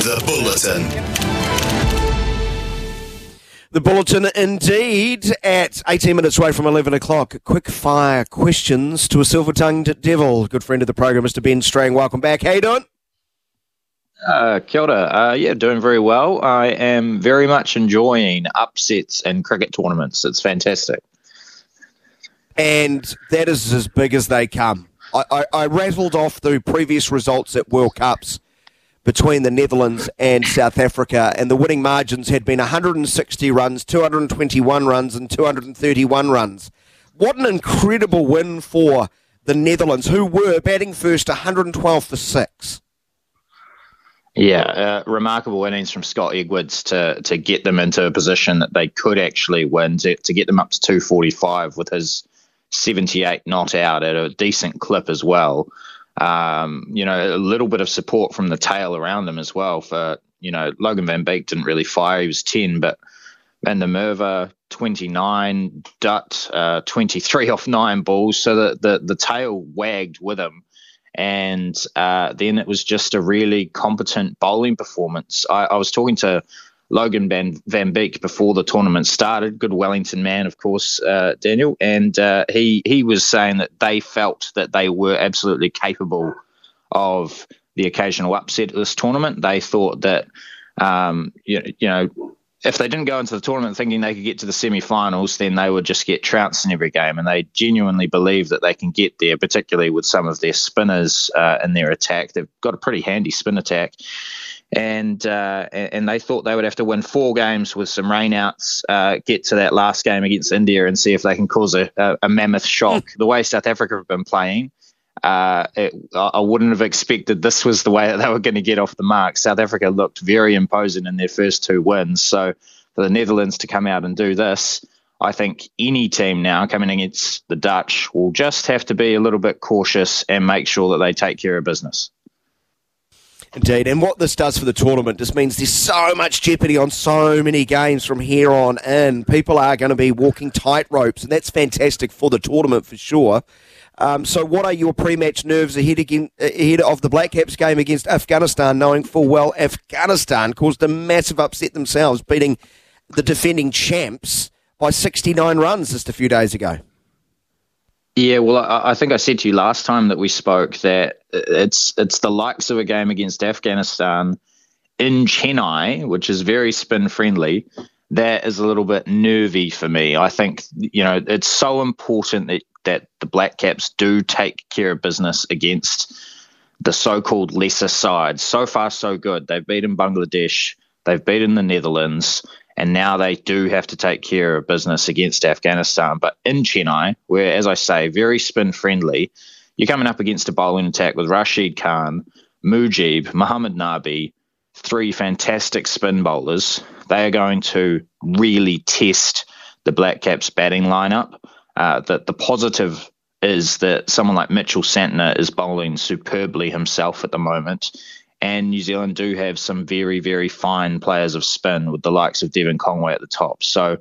The Bulletin. The Bulletin, indeed, at 18 minutes away from 11 o'clock. Quick fire questions to a silver tongued devil. Good friend of the program, Mr. Ben Strang. Welcome back. How you doing? Uh, kia ora. Uh, yeah, doing very well. I am very much enjoying upsets and cricket tournaments. It's fantastic. And that is as big as they come. I, I, rattled off the previous results at World Cups between the Netherlands and South Africa, and the winning margins had been 160 runs, 221 runs, and 231 runs. What an incredible win for the Netherlands, who were batting first 112 for six. Yeah, uh, remarkable innings from Scott Edwards to to get them into a position that they could actually win, to, to get them up to 245 with his 78 not out at a decent clip as well. Um, you know, a little bit of support from the tail around him as well. For you know, Logan Van Beek didn't really fire; he was 10, but Van der Merwe 29, Dutt uh, 23 off nine balls, so the the, the tail wagged with him. And uh, then it was just a really competent bowling performance. I, I was talking to Logan Van, Van Beek before the tournament started. Good Wellington man, of course, uh, Daniel, and uh, he he was saying that they felt that they were absolutely capable of the occasional upset of this tournament. They thought that um, you, you know if they didn't go into the tournament thinking they could get to the semi-finals, then they would just get trounced in every game. And they genuinely believe that they can get there, particularly with some of their spinners uh, in their attack. They've got a pretty handy spin attack and uh, and they thought they would have to win four games with some rainouts, uh, get to that last game against India, and see if they can cause a, a, a mammoth shock. the way South Africa have been playing, uh, it, I wouldn't have expected this was the way that they were going to get off the mark. South Africa looked very imposing in their first two wins, so for the Netherlands to come out and do this. I think any team now coming against the Dutch will just have to be a little bit cautious and make sure that they take care of business. Indeed, and what this does for the tournament just means there's so much jeopardy on so many games from here on in. People are going to be walking tight ropes, and that's fantastic for the tournament for sure. Um, so, what are your pre-match nerves ahead, again, ahead of the Black Caps game against Afghanistan, knowing full well Afghanistan caused a massive upset themselves, beating the defending champs by 69 runs just a few days ago? Yeah, well, I, I, think I said to you last time that we spoke that it's it's the likes of a game against Afghanistan in Chennai, which is very spin friendly. That is a little bit nervy for me. I think you know it's so important that that the Black Caps do take care of business against the so-called lesser sides. So far, so good. They've beaten Bangladesh. They've beaten the Netherlands and now they do have to take care of business against Afghanistan. But in Chennai, where, as I say, very spin friendly, you're coming up against a bowling attack with Rashid Khan, Mujib, Mohammad Nabi, three fantastic spin bowlers. They are going to really test the Black Caps batting lineup. Uh, that the positive is that someone like Mitchell Santner is bowling superbly himself at the moment and New Zealand do have some very, very fine players of spin with the likes of Devon Conway at the top. So,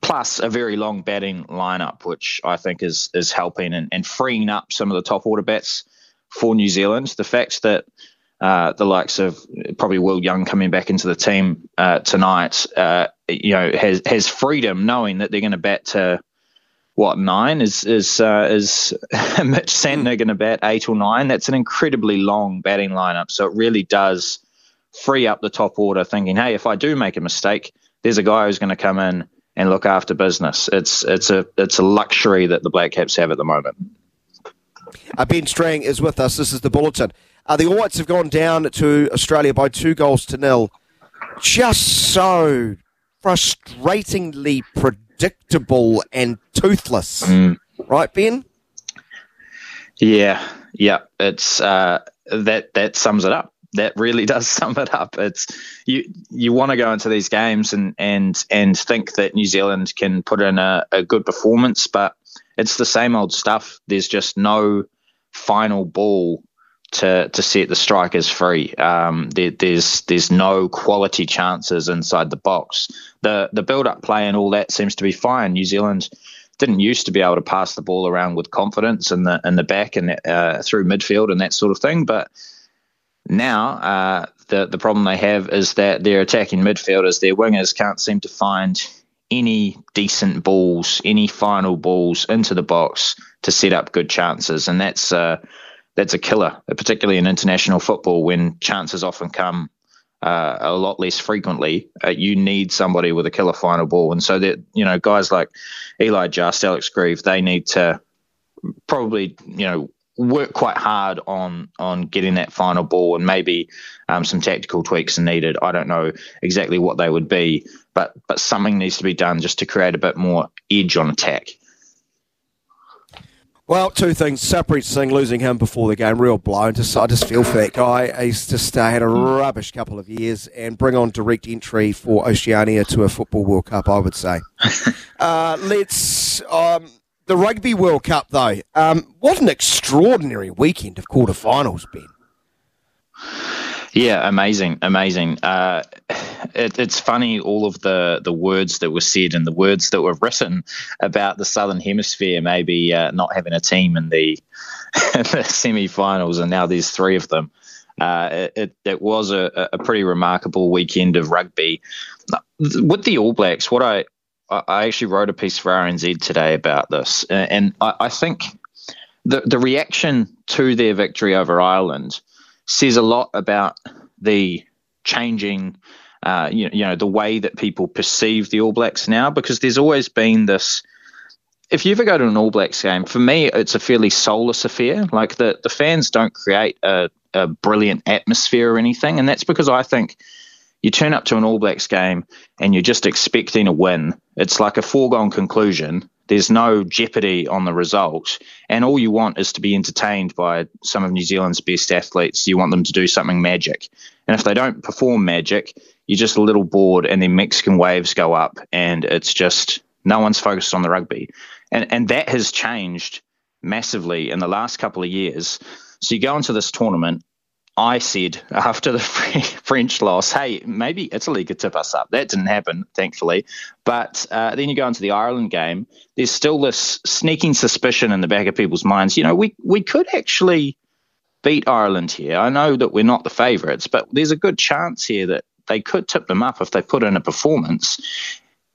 plus a very long batting lineup, which I think is is helping and, and freeing up some of the top order bats for New Zealand. The fact that uh, the likes of probably Will Young coming back into the team uh, tonight, uh, you know, has has freedom knowing that they're going to bat to what nine is is uh, is Mitch Santner going to bat eight or nine? That's an incredibly long batting lineup. So it really does free up the top order, thinking, hey, if I do make a mistake, there's a guy who's going to come in and look after business. It's it's a it's a luxury that the Black Caps have at the moment. Uh, ben Strang is with us. This is the bulletin. Uh, the All Whites have gone down to Australia by two goals to nil. Just so frustratingly predictable predictable and toothless. Mm. Right, Ben? Yeah, yeah, it's uh, that that sums it up. That really does sum it up. It's you you want to go into these games and and and think that New Zealand can put in a, a good performance, but it's the same old stuff. There's just no final ball to to set the strikers free. Um, there, there's there's no quality chances inside the box. The the build up play and all that seems to be fine. New Zealand didn't used to be able to pass the ball around with confidence in the in the back and uh, through midfield and that sort of thing, but now uh, the the problem they have is that their attacking midfielders, their wingers, can't seem to find any decent balls, any final balls into the box to set up good chances, and that's uh, that's a killer, particularly in international football when chances often come uh, a lot less frequently. Uh, you need somebody with a killer final ball, and so that you know guys like Eli Just, Alex Greive, they need to probably you know work quite hard on on getting that final ball, and maybe um, some tactical tweaks are needed. I don't know exactly what they would be, but but something needs to be done just to create a bit more edge on attack. Well, two things. Sarpreet Singh losing him before the game, real blow. Just, I just feel for that guy. He's just uh, had a rubbish couple of years and bring on direct entry for Oceania to a Football World Cup, I would say. uh, let's. Um, the Rugby World Cup, though. Um, what an extraordinary weekend of quarterfinals, Ben. Yeah, amazing, amazing. Uh, it, it's funny all of the the words that were said and the words that were written about the Southern Hemisphere maybe uh, not having a team in the, the semi-finals, and now there's three of them. Uh, it, it, was a, a pretty remarkable weekend of rugby. With the All Blacks, what I I actually wrote a piece for RNZ today about this, and I, I think the the reaction to their victory over Ireland says a lot about the changing, uh, you, you know, the way that people perceive the All Blacks now, because there's always been this. If you ever go to an All Blacks game, for me, it's a fairly soulless affair. Like the, the fans don't create a, a brilliant atmosphere or anything. And that's because I think you turn up to an All Blacks game and you're just expecting a win. It's like a foregone conclusion. There's no jeopardy on the result. And all you want is to be entertained by some of New Zealand's best athletes. You want them to do something magic. And if they don't perform magic, you're just a little bored and then Mexican waves go up and it's just no one's focused on the rugby. And and that has changed massively in the last couple of years. So you go into this tournament I said after the French loss, hey, maybe Italy could tip us up. That didn't happen, thankfully. But uh, then you go into the Ireland game, there's still this sneaking suspicion in the back of people's minds. You know, we, we could actually beat Ireland here. I know that we're not the favourites, but there's a good chance here that they could tip them up if they put in a performance.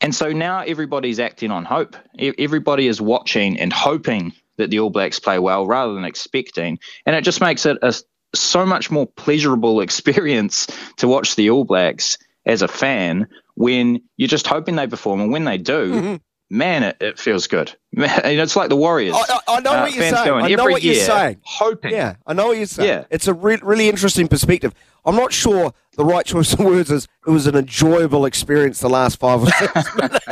And so now everybody's acting on hope. Everybody is watching and hoping that the All Blacks play well rather than expecting. And it just makes it a so much more pleasurable experience to watch the All Blacks as a fan when you're just hoping they perform, and when they do, mm-hmm. man, it, it, feels good. Man, it's like the Warriors. I, I know uh, what you're saying. I know what you're saying. Hoping. Yeah, I know what you're saying. Yeah. It's a re- really interesting perspective. I'm not sure the right choice of words is it was an enjoyable experience the last five or six minutes.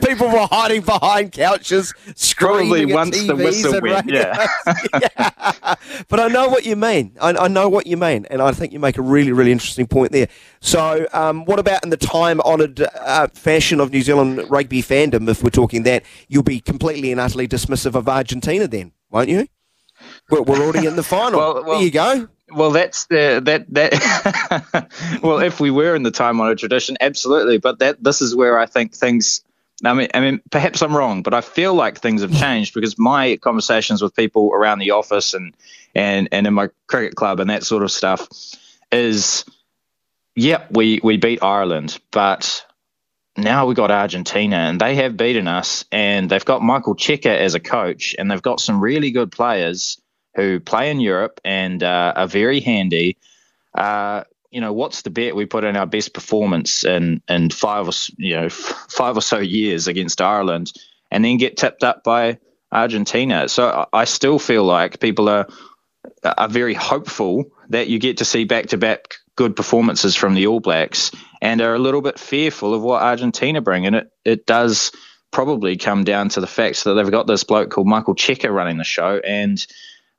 People were hiding behind couches, screaming Probably once TVs the whistle went, yeah. yeah. But I know what you mean. I, I, know what you mean, and I think you make a really, really interesting point there. So, um, what about in the time-honoured uh, fashion of New Zealand rugby fandom? If we're talking that, you'll be completely and utterly dismissive of Argentina, then, won't you? We're, we're already in the final. well, well, there you go. Well, that's the that that. well, if we were in the time honored tradition, absolutely. But that this is where I think things. I mean, I mean, perhaps I'm wrong, but I feel like things have changed because my conversations with people around the office and and and in my cricket club and that sort of stuff is, yep, we we beat Ireland, but now we got Argentina and they have beaten us and they've got Michael Cheika as a coach and they've got some really good players who play in Europe and uh, are very handy. Uh, you know, what's the bet we put in our best performance in in five or you know five or so years against Ireland, and then get tipped up by Argentina? So I still feel like people are are very hopeful that you get to see back to back good performances from the All Blacks, and are a little bit fearful of what Argentina bring, and it it does probably come down to the fact that they've got this bloke called Michael Cheika running the show, and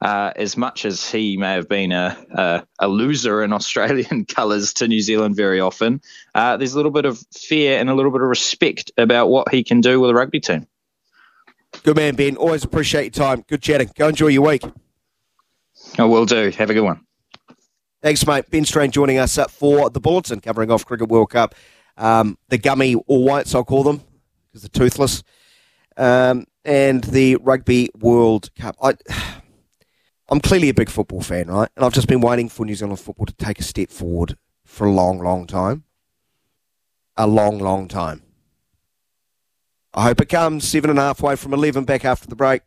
uh, as much as he may have been a, a, a loser in Australian colours to New Zealand very often, uh, there's a little bit of fear and a little bit of respect about what he can do with a rugby team. Good man, Ben. Always appreciate your time. Good chatting. Go enjoy your week. I will do. Have a good one. Thanks, mate. Ben Strang joining us for the Bulletin, covering off Cricket World Cup. Um, the gummy all whites, I'll call them, because they're toothless. Um, and the Rugby World Cup. I, I'm clearly a big football fan, right? And I've just been waiting for New Zealand football to take a step forward for a long, long time. A long, long time. I hope it comes seven and a half away from 11 back after the break.